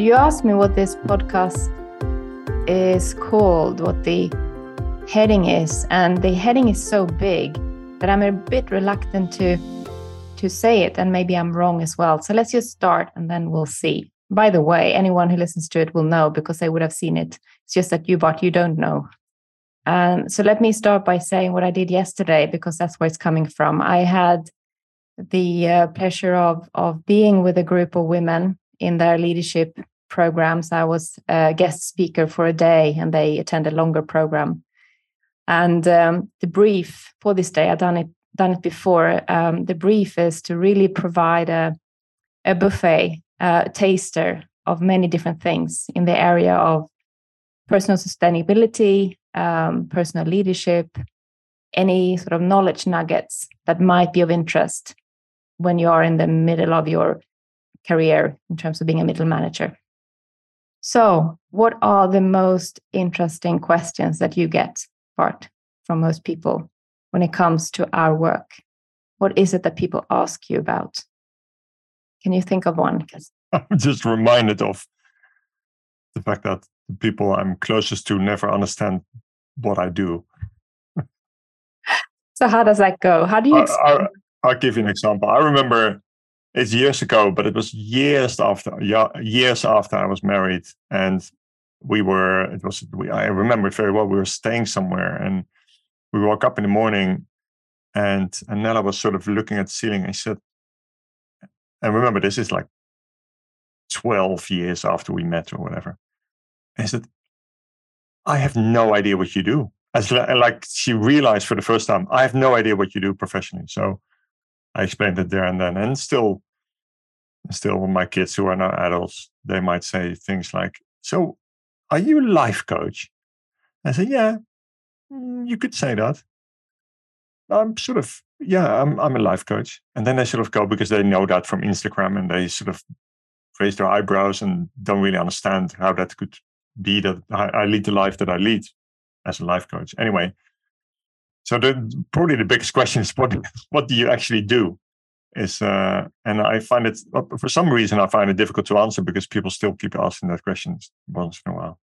you asked me what this podcast is called, what the heading is, and the heading is so big that I'm a bit reluctant to to say it, and maybe I'm wrong as well. So let's just start, and then we'll see. By the way, anyone who listens to it will know because they would have seen it. It's just that you, but you don't know. Um, so let me start by saying what I did yesterday because that's where it's coming from. I had the uh, pleasure of of being with a group of women in their leadership programs. I was a guest speaker for a day, and they attend a longer program. And um, the brief for this day, I've done it done it before. Um, the brief is to really provide a a buffet, a taster of many different things in the area of personal sustainability, um, personal leadership, any sort of knowledge nuggets that might be of interest when you are in the middle of your career in terms of being a middle manager. So, what are the most interesting questions that you get, Bart, from most people when it comes to our work? What is it that people ask you about? Can you think of one? I'm just reminded of the fact that the people I'm closest to never understand what I do. so, how does that go? How do you? I, will give you an example. I remember it's years ago, but it was years after years after I was married, and we were. It was. We, I remember it very well. We were staying somewhere, and we woke up in the morning, and and Nella was sort of looking at the ceiling, I said, "And remember, this is like twelve years after we met, or whatever." I said, "I have no idea what you do." As like she realized for the first time, I have no idea what you do professionally. So I explained it there and then. And still, still, with my kids who are now adults, they might say things like, "So, are you a life coach?" I say, "Yeah, mm, you could say that." I'm sort of, yeah, I'm I'm a life coach, and then they sort of go because they know that from Instagram, and they sort of raise their eyebrows and don't really understand how that could be that I lead the life that I lead as a life coach. Anyway, so the, probably the biggest question is what what do you actually do? Is uh, and I find it for some reason I find it difficult to answer because people still keep asking that question once in a while.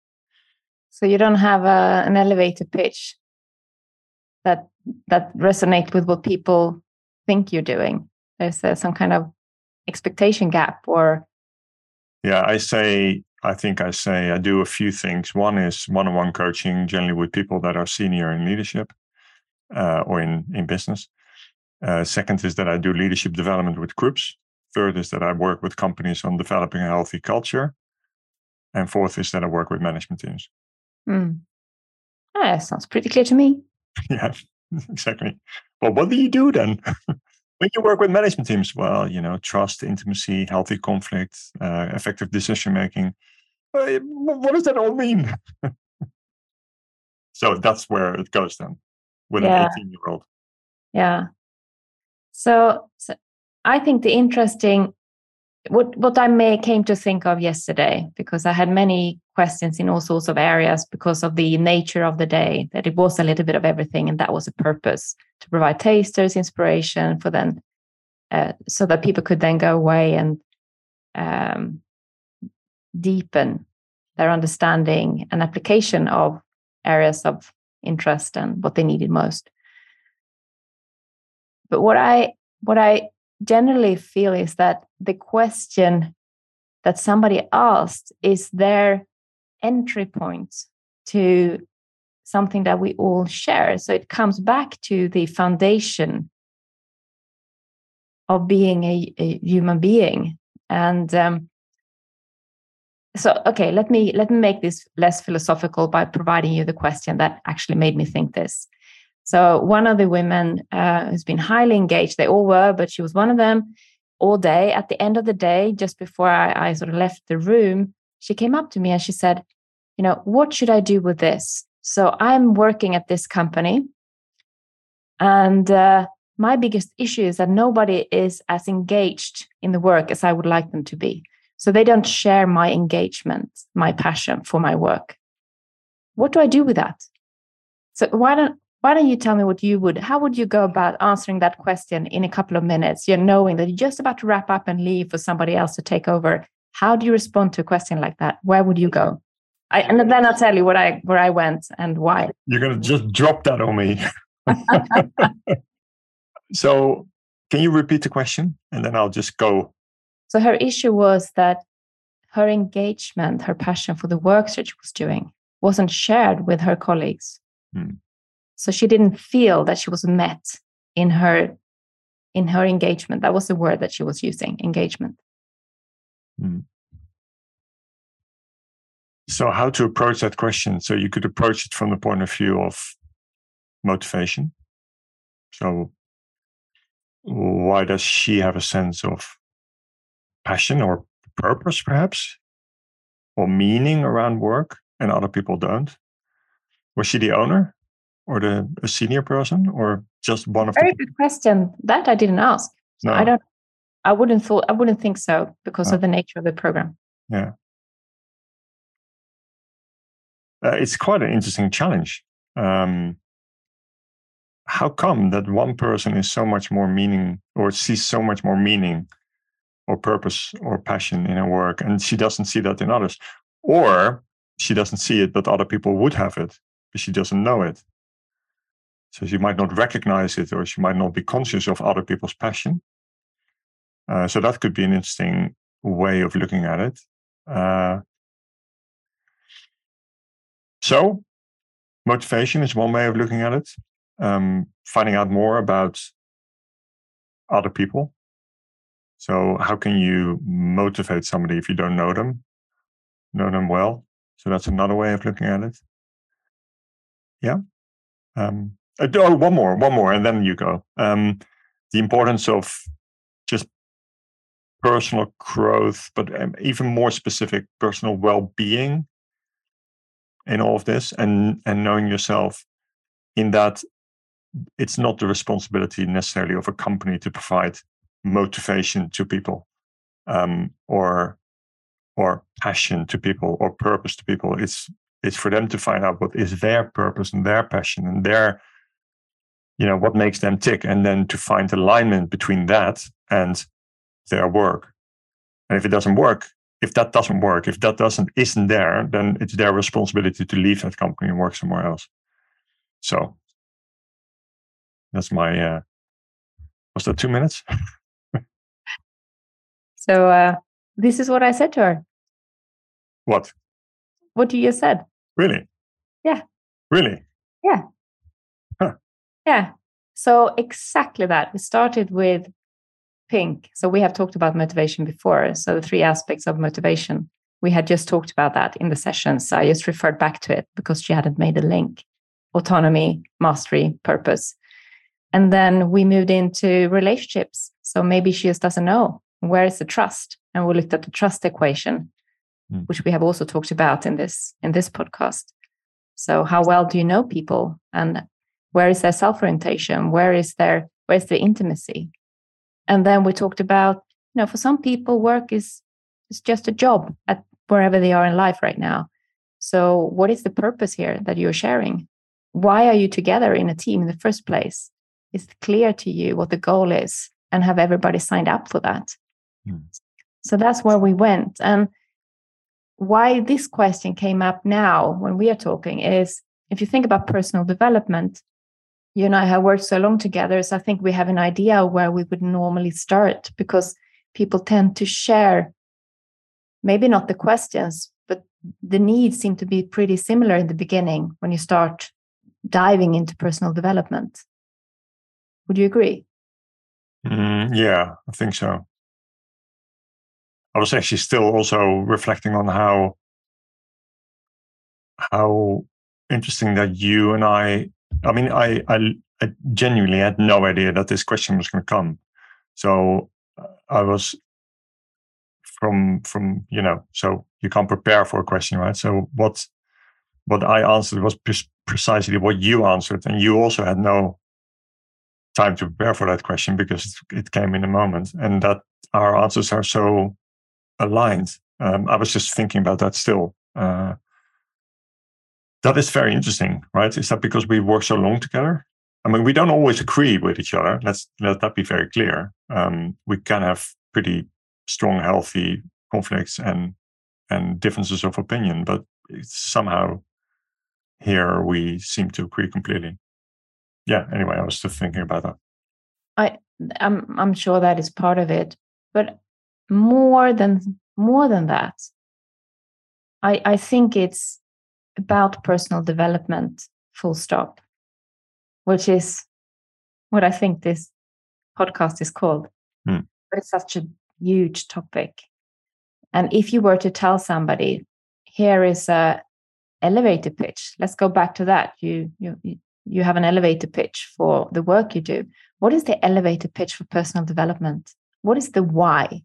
So you don't have a, an elevator pitch that that resonate with what people think you're doing. There's uh, some kind of expectation gap, or yeah, I say I think I say I do a few things. One is one-on-one coaching, generally with people that are senior in leadership uh, or in, in business. Uh, second is that I do leadership development with groups. Third is that I work with companies on developing a healthy culture. And fourth is that I work with management teams. Mm. Ah, sounds pretty clear to me. yeah, exactly. Well, what do you do then? when you work with management teams, well, you know, trust, intimacy, healthy conflict, uh, effective decision making. Uh, what does that all mean? so that's where it goes then with yeah. an 18 year old. Yeah. So, so I think the interesting what what I may came to think of yesterday, because I had many questions in all sorts of areas because of the nature of the day, that it was a little bit of everything, and that was a purpose to provide tasters, inspiration for them, uh, so that people could then go away and um, deepen their understanding and application of areas of interest and what they needed most. But what I what I generally feel is that the question that somebody asked is their entry point to something that we all share. So it comes back to the foundation of being a, a human being. And um, so okay let me let me make this less philosophical by providing you the question that actually made me think this. So one of the women uh, who's been highly engaged they all were but she was one of them all day. At the end of the day just before I, I sort of left the room she came up to me and she said you know what should i do with this? So i'm working at this company and uh, my biggest issue is that nobody is as engaged in the work as i would like them to be so they don't share my engagement, my passion for my work. What do I do with that? So why don't why don't you tell me what you would how would you go about answering that question in a couple of minutes? You're knowing that you're just about to wrap up and leave for somebody else to take over. how do you respond to a question like that? Where would you go? I, and then I'll tell you what I where I went and why. You're gonna just drop that on me. so, can you repeat the question, and then I'll just go. So her issue was that her engagement, her passion for the work that she was doing, wasn't shared with her colleagues. Hmm. So she didn't feel that she was met in her in her engagement. That was the word that she was using, engagement. Hmm. So, how to approach that question? So, you could approach it from the point of view of motivation. So, why does she have a sense of passion or purpose, perhaps, or meaning around work, and other people don't? Was she the owner, or the a senior person, or just one of? Very the good question. That I didn't ask. No. I don't. I wouldn't thought. I wouldn't think so because oh. of the nature of the program. Yeah uh, it's quite an interesting challenge. Um, how come that one person is so much more meaning or sees so much more meaning or purpose or passion in her work and she doesn't see that in others or she doesn't see it but other people would have it but she doesn't know it so she might not recognize it or she might not be conscious of other people's passion uh, so that could be an interesting way of looking at it uh, so, motivation is one way of looking at it. Um, finding out more about other people. So, how can you motivate somebody if you don't know them, know them well? So, that's another way of looking at it. Yeah. Um, uh, oh, one more, one more, and then you go. Um, the importance of just personal growth, but um, even more specific, personal well being in all of this and and knowing yourself in that it's not the responsibility necessarily of a company to provide motivation to people um, or or passion to people or purpose to people it's it's for them to find out what is their purpose and their passion and their you know what makes them tick and then to find alignment between that and their work and if it doesn't work if that doesn't work, if that doesn't isn't there, then it's their responsibility to leave that company and work somewhere else. So that's my uh was that two minutes? so uh this is what I said to her. What? What you just said. Really? Yeah. Really? Yeah. Huh. Yeah. So exactly that. We started with Pink. So we have talked about motivation before. So the three aspects of motivation. We had just talked about that in the sessions. I just referred back to it because she hadn't made a link. Autonomy, mastery, purpose. And then we moved into relationships. So maybe she just doesn't know where is the trust. And we looked at the trust equation, mm. which we have also talked about in this in this podcast. So how well do you know people and where is their self-orientation? Where is their where's the intimacy? and then we talked about you know for some people work is is just a job at wherever they are in life right now so what is the purpose here that you're sharing why are you together in a team in the first place is it clear to you what the goal is and have everybody signed up for that mm. so that's where we went and why this question came up now when we are talking is if you think about personal development you and I have worked so long together, so I think we have an idea where we would normally start because people tend to share maybe not the questions, but the needs seem to be pretty similar in the beginning when you start diving into personal development. Would you agree? Mm, yeah, I think so. I was actually still also reflecting on how how interesting that you and I I mean, I, I, I genuinely had no idea that this question was going to come. So uh, I was from from you know, so you can't prepare for a question, right? So what what I answered was pre- precisely what you answered, and you also had no time to prepare for that question because it came in a moment, and that our answers are so aligned. Um, I was just thinking about that still. Uh, that is very interesting, right? Is that because we work so long together? I mean, we don't always agree with each other. Let's let that be very clear. Um, we can have pretty strong, healthy conflicts and and differences of opinion, but somehow here we seem to agree completely. Yeah. Anyway, I was just thinking about that. I I'm I'm sure that is part of it, but more than more than that, I I think it's about personal development. Full stop. Which is what I think this podcast is called. Hmm. But it's such a huge topic. And if you were to tell somebody, here is a elevator pitch. Let's go back to that. You you you have an elevator pitch for the work you do. What is the elevator pitch for personal development? What is the why?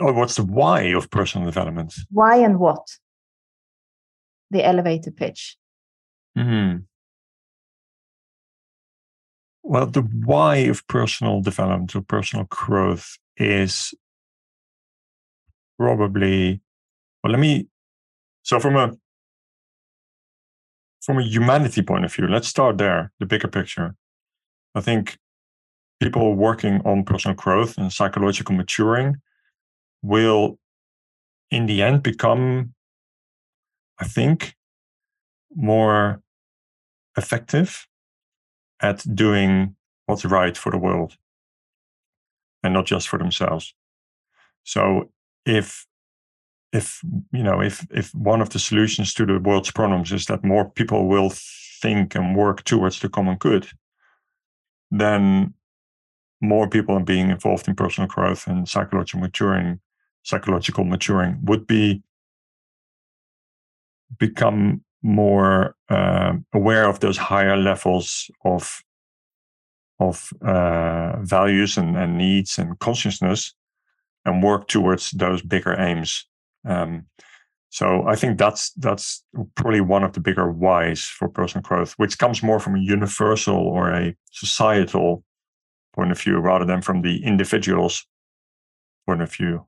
Oh, what's the why of personal development? Why and what? The elevator pitch. Hmm. Well, the why of personal development or personal growth is probably well let me so from a from a humanity point of view let's start there the bigger picture i think people working on personal growth and psychological maturing will in the end become i think more effective at doing what's right for the world and not just for themselves. So if if you know if if one of the solutions to the world's problems is that more people will think and work towards the common good then more people are being involved in personal growth and psychological maturing psychological maturing would be become more uh, aware of those higher levels of of uh, values and, and needs and consciousness and work towards those bigger aims. Um, so I think that's that's probably one of the bigger whys for personal growth, which comes more from a universal or a societal point of view rather than from the individual's point of view.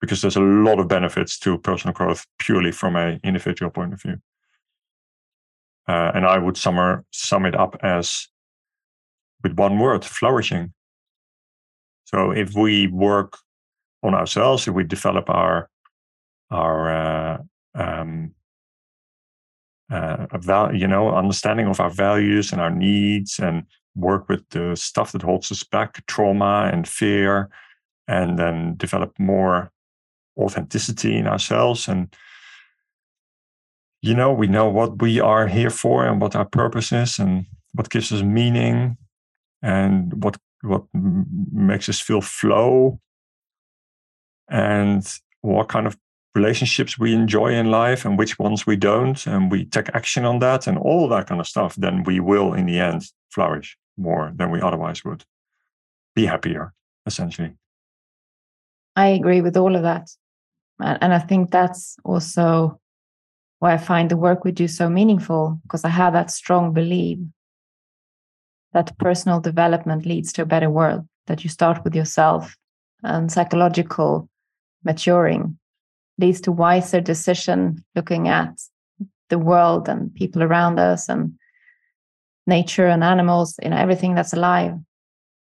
Because there's a lot of benefits to personal growth purely from a individual point of view. Uh, and I would summer, sum it up as with one word flourishing. So if we work on ourselves if we develop our our uh, um, uh, val- you know understanding of our values and our needs and work with the stuff that holds us back trauma and fear and then develop more authenticity in ourselves and you know we know what we are here for and what our purpose is and what gives us meaning and what what makes us feel flow and what kind of relationships we enjoy in life and which ones we don't. And we take action on that and all that kind of stuff then we will in the end flourish more than we otherwise would. Be happier essentially. I agree with all of that Uh, and i think that's also why i find the work we do so meaningful because i have that strong belief that personal development leads to a better world that you start with yourself and psychological maturing leads to wiser decision looking at the world and people around us and nature and animals and everything that's alive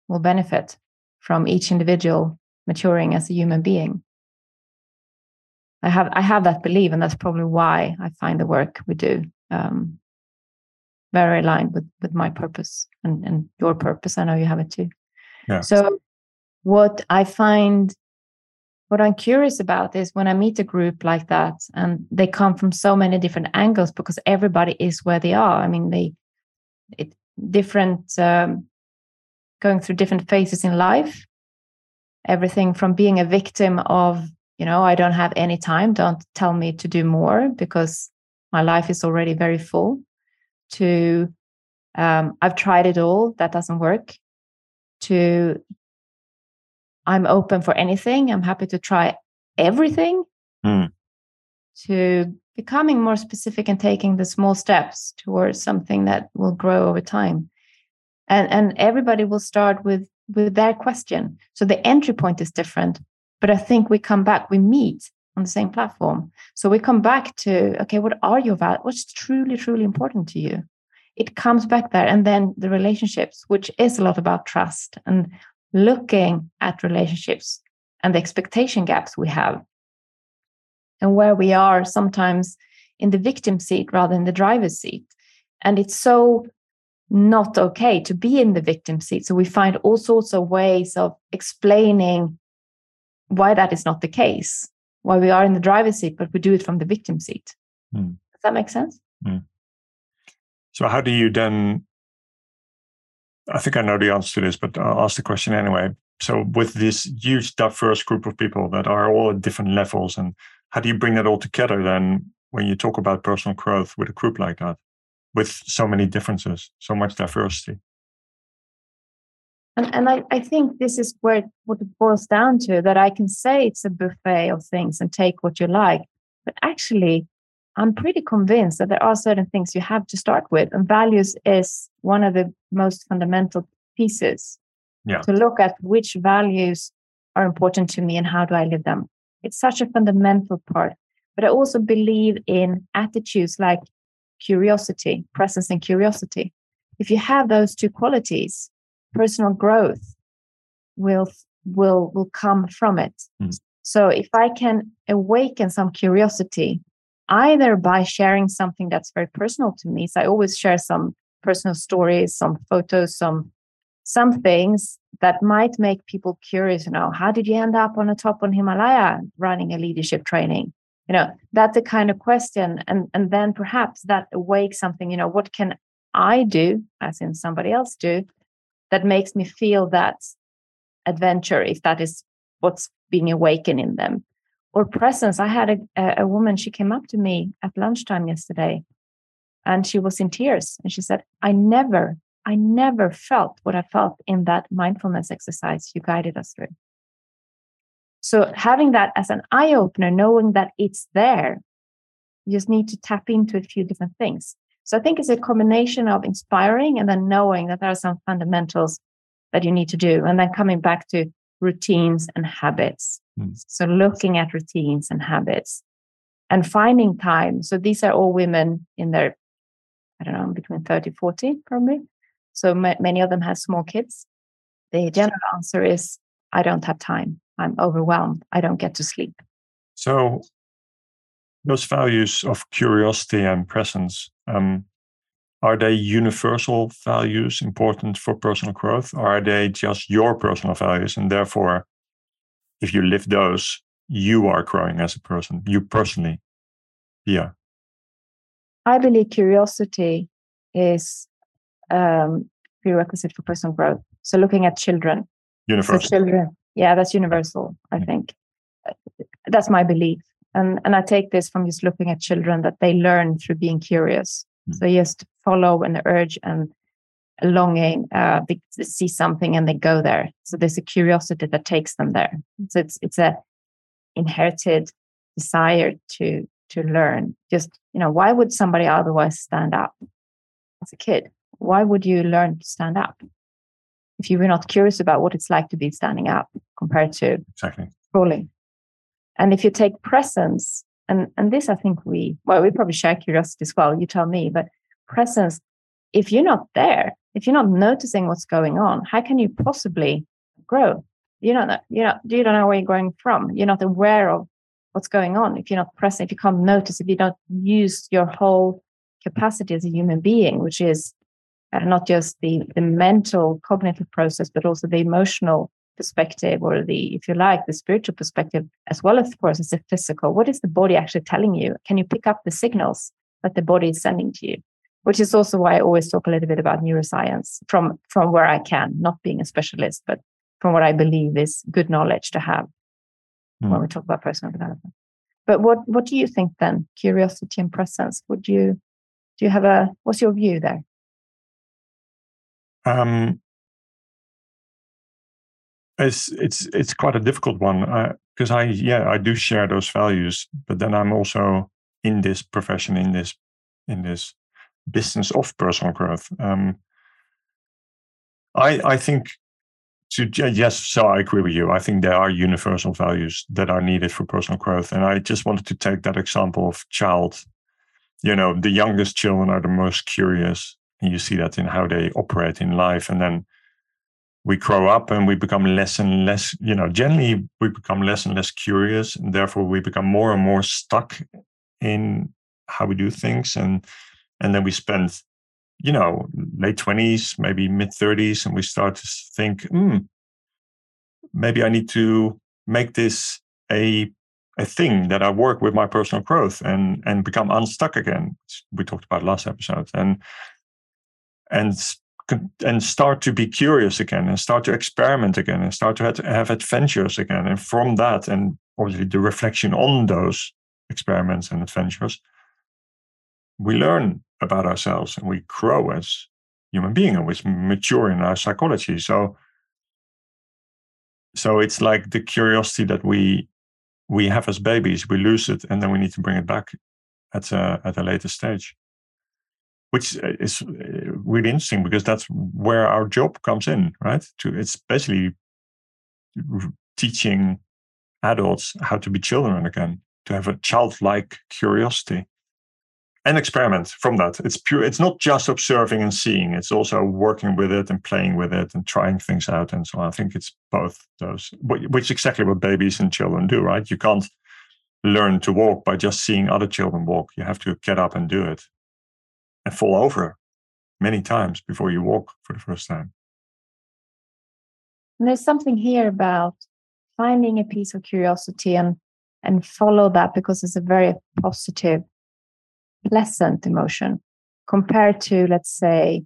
will benefit from each individual maturing as a human being i have i have that belief and that's probably why i find the work we do um, very aligned with with my purpose and, and your purpose i know you have it too yeah. so what i find what I'm curious about is when I meet a group like that and they come from so many different angles because everybody is where they are. I mean, they it different um, going through different phases in life. Everything from being a victim of, you know, I don't have any time, don't tell me to do more because my life is already very full, to um, I've tried it all, that doesn't work, to I'm open for anything. I'm happy to try everything. Mm. To becoming more specific and taking the small steps towards something that will grow over time. And and everybody will start with with their question. So the entry point is different, but I think we come back, we meet on the same platform. So we come back to okay, what are your values? What's truly, truly important to you? It comes back there, and then the relationships, which is a lot about trust and looking at relationships and the expectation gaps we have and where we are sometimes in the victim seat rather than the driver's seat and it's so not okay to be in the victim seat so we find all sorts of ways of explaining why that is not the case why we are in the driver's seat but we do it from the victim seat mm. does that make sense mm. so how do you then I think I know the answer to this, but I'll ask the question anyway. So, with this huge, diverse group of people that are all at different levels, and how do you bring that all together then when you talk about personal growth with a group like that, with so many differences, so much diversity? And, and I, I think this is where what it boils down to that I can say it's a buffet of things and take what you like, but actually, I'm pretty convinced that there are certain things you have to start with, and values is one of the most fundamental pieces. Yeah. To look at which values are important to me and how do I live them. It's such a fundamental part. But I also believe in attitudes like curiosity, presence, and curiosity. If you have those two qualities, personal growth will will will come from it. Mm. So if I can awaken some curiosity either by sharing something that's very personal to me. So I always share some personal stories, some photos, some some things that might make people curious. You know, how did you end up on the top on Himalaya running a leadership training? You know, that's the kind of question. And and then perhaps that awakes something, you know, what can I do, as in somebody else do, that makes me feel that adventure, if that is what's being awakened in them or presence. I had a, a woman, she came up to me at lunchtime yesterday and she was in tears. And she said, I never, I never felt what I felt in that mindfulness exercise you guided us through. So having that as an eye opener, knowing that it's there, you just need to tap into a few different things. So I think it's a combination of inspiring and then knowing that there are some fundamentals that you need to do. And then coming back to routines and habits. Mm. So looking at routines and habits and finding time. So these are all women in their, I don't know, between 30, 40 probably. So m- many of them have small kids. The general answer is, I don't have time. I'm overwhelmed. I don't get to sleep. So those values of curiosity and presence, um, are they universal values important for personal growth or are they just your personal values and therefore if you live those you are growing as a person you personally? Yeah. I believe curiosity is um prerequisite for personal growth. So looking at children. Universal. so children yeah that's universal i think. That's my belief and and i take this from just looking at children that they learn through being curious. Mm. so just follow an urge and a longing uh, they, they see something and they go there. So there's a curiosity that takes them there. So it's it's a inherited desire to to learn. Just you know why would somebody otherwise stand up as a kid? Why would you learn to stand up if you were not curious about what it's like to be standing up compared to exactly. crawling and if you take presence and and this i think we well we probably share curiosity as well you tell me but presence if you're not there if you're not noticing what's going on how can you possibly grow? You don't know you know you don't know where you're going from. You're not aware of what's going on if you're not present if you can't notice if you don't use your whole capacity as a human being which is uh, not just the the mental cognitive process but also the emotional perspective or the if you like the spiritual perspective as well as of course as the physical what is the body actually telling you can you pick up the signals that the body is sending to you which is also why I always talk a little bit about neuroscience from from where I can, not being a specialist, but from what I believe is good knowledge to have mm. when we talk about personal development. But what what do you think then? Curiosity and presence. Would you do you have a what's your view there? Um, it's it's it's quite a difficult one because I, I yeah I do share those values, but then I'm also in this profession in this in this business of personal growth. Um, I I think to yes, so I agree with you. I think there are universal values that are needed for personal growth, and I just wanted to take that example of child. You know, the youngest children are the most curious, and you see that in how they operate in life, and then we grow up and we become less and less, you know, generally we become less and less curious. And therefore we become more and more stuck in how we do things. And and then we spend, you know, late 20s, maybe mid 30s, and we start to think, hmm, maybe I need to make this a a thing that I work with my personal growth and and become unstuck again. We talked about last episode and and and start to be curious again and start to experiment again and start to have, adventures again. And from that, and obviously the reflection on those experiments and adventures, we learn about ourselves and we grow as human beings and we mature in our psychology. So so it's like the curiosity that we we have as babies, we lose it and then we need to bring it back at a at a later stage which uh, is uh, really interesting because that's where our job comes in, right? To it's basically teaching adults how to be children again, to have a childlike curiosity and experiment from that. It's pure. It's not just observing and seeing. It's also working with it and playing with it and trying things out and so on. I think it's both those, which exactly what babies and children do, right? You can't learn to walk by just seeing other children walk. You have to get up and do it and fall over many times before you walk for the first time. And there's something here about finding a piece of curiosity and and follow that because it's a very positive, pleasant emotion compared to, let's say,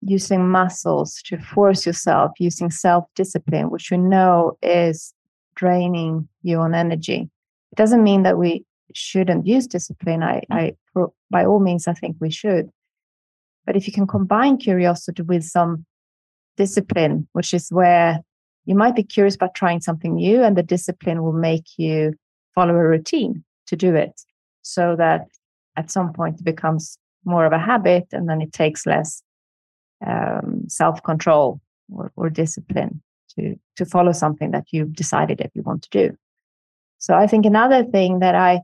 using muscles to force yourself, using self-discipline, which we know is draining you on energy. It doesn't mean that we shouldn't use discipline. I, I, by all means, I think we should. But if you can combine curiosity with some discipline, which is where you might be curious about trying something new, and the discipline will make you follow a routine to do it so that at some point it becomes more of a habit and then it takes less um, self control or, or discipline to, to follow something that you've decided that you want to do. So I think another thing that I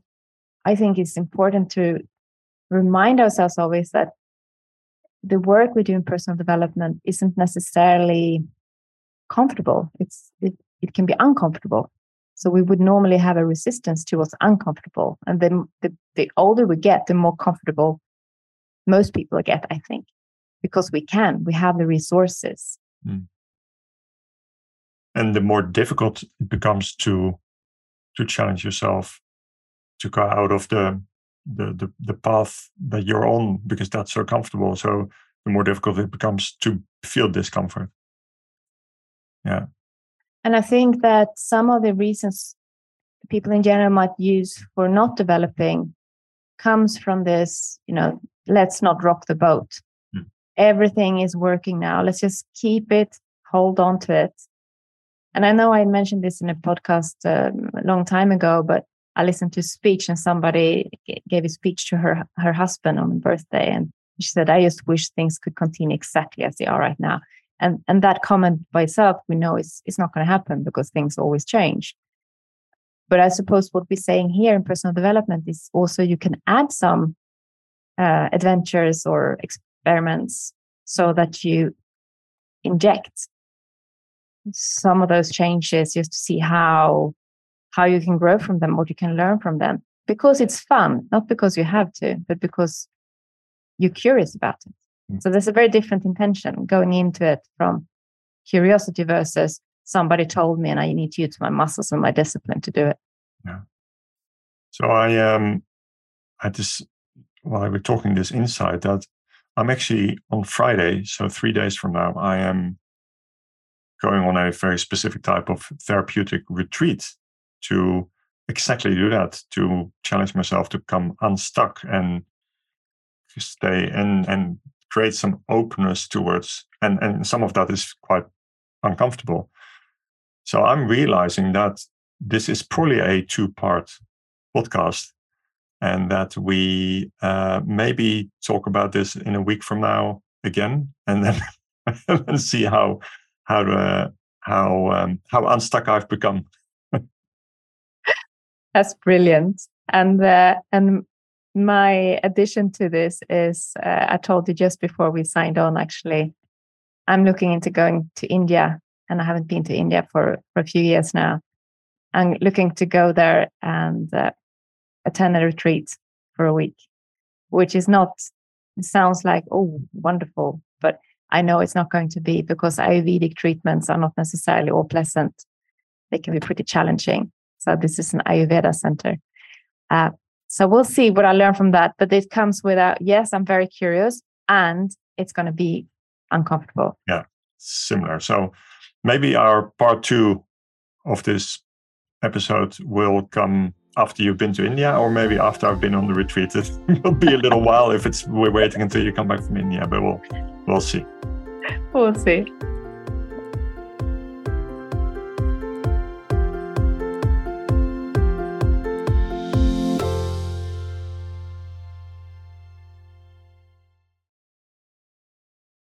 I think it's important to remind ourselves always that the work we do in personal development isn't necessarily comfortable. It's it, it can be uncomfortable. So we would normally have a resistance to what's uncomfortable. And then the, the older we get, the more comfortable most people get, I think, because we can, we have the resources. Mm. And the more difficult it becomes to to challenge yourself to go out of the, the the the path that you're on because that's so comfortable. So the more difficult it becomes to feel discomfort. Yeah. And I think that some of the reasons people in general might use for not developing comes from this, you know, let's not rock the boat. Mm. Everything is working now. Let's just keep it, hold on to it. And I know I mentioned this in a podcast um, a long time ago, but I listened to a speech and somebody gave a speech to her her husband on her birthday, and she said, "I just wish things could continue exactly as they are right now." And and that comment by itself, we know is it's not going to happen because things always change. But I suppose what we're saying here in personal development is also you can add some uh, adventures or experiments so that you inject some of those changes just to see how how you can grow from them, what you can learn from them, because it's fun, not because you have to, but because you're curious about it. Mm. So there's a very different intention going into it from curiosity versus somebody told me and I need to use my muscles and my discipline to do it. Yeah. So I um I just while we're talking this insight that I'm actually on Friday, so three days from now, I am going on a very specific type of therapeutic retreat to exactly do that to challenge myself to come unstuck and stay and and create some openness towards and and some of that is quite uncomfortable. So i'm realizing that this is probably a two part podcast and that we uh, maybe talk about this in a week from now again and then and see how how to, how um, how unstuck i've become that's brilliant. And uh, and my addition to this is uh, I told you just before we signed on actually I'm looking into going to India, and I haven't been to India for, for a few years now. I'm looking to go there and uh, attend a retreat for a week, which is not, sounds like, oh, wonderful. But I know it's not going to be because Ayurvedic treatments are not necessarily all pleasant. They can be pretty challenging. So this is an Ayurveda center. Uh, so we'll see what I learn from that. But it comes without, yes, I'm very curious and it's going to be uncomfortable. Yeah, similar. So maybe our part two of this episode will come after you've been to India, or maybe after I've been on the retreat. It will be a little while if it's we're waiting until you come back from India, but we'll we'll see. We'll see.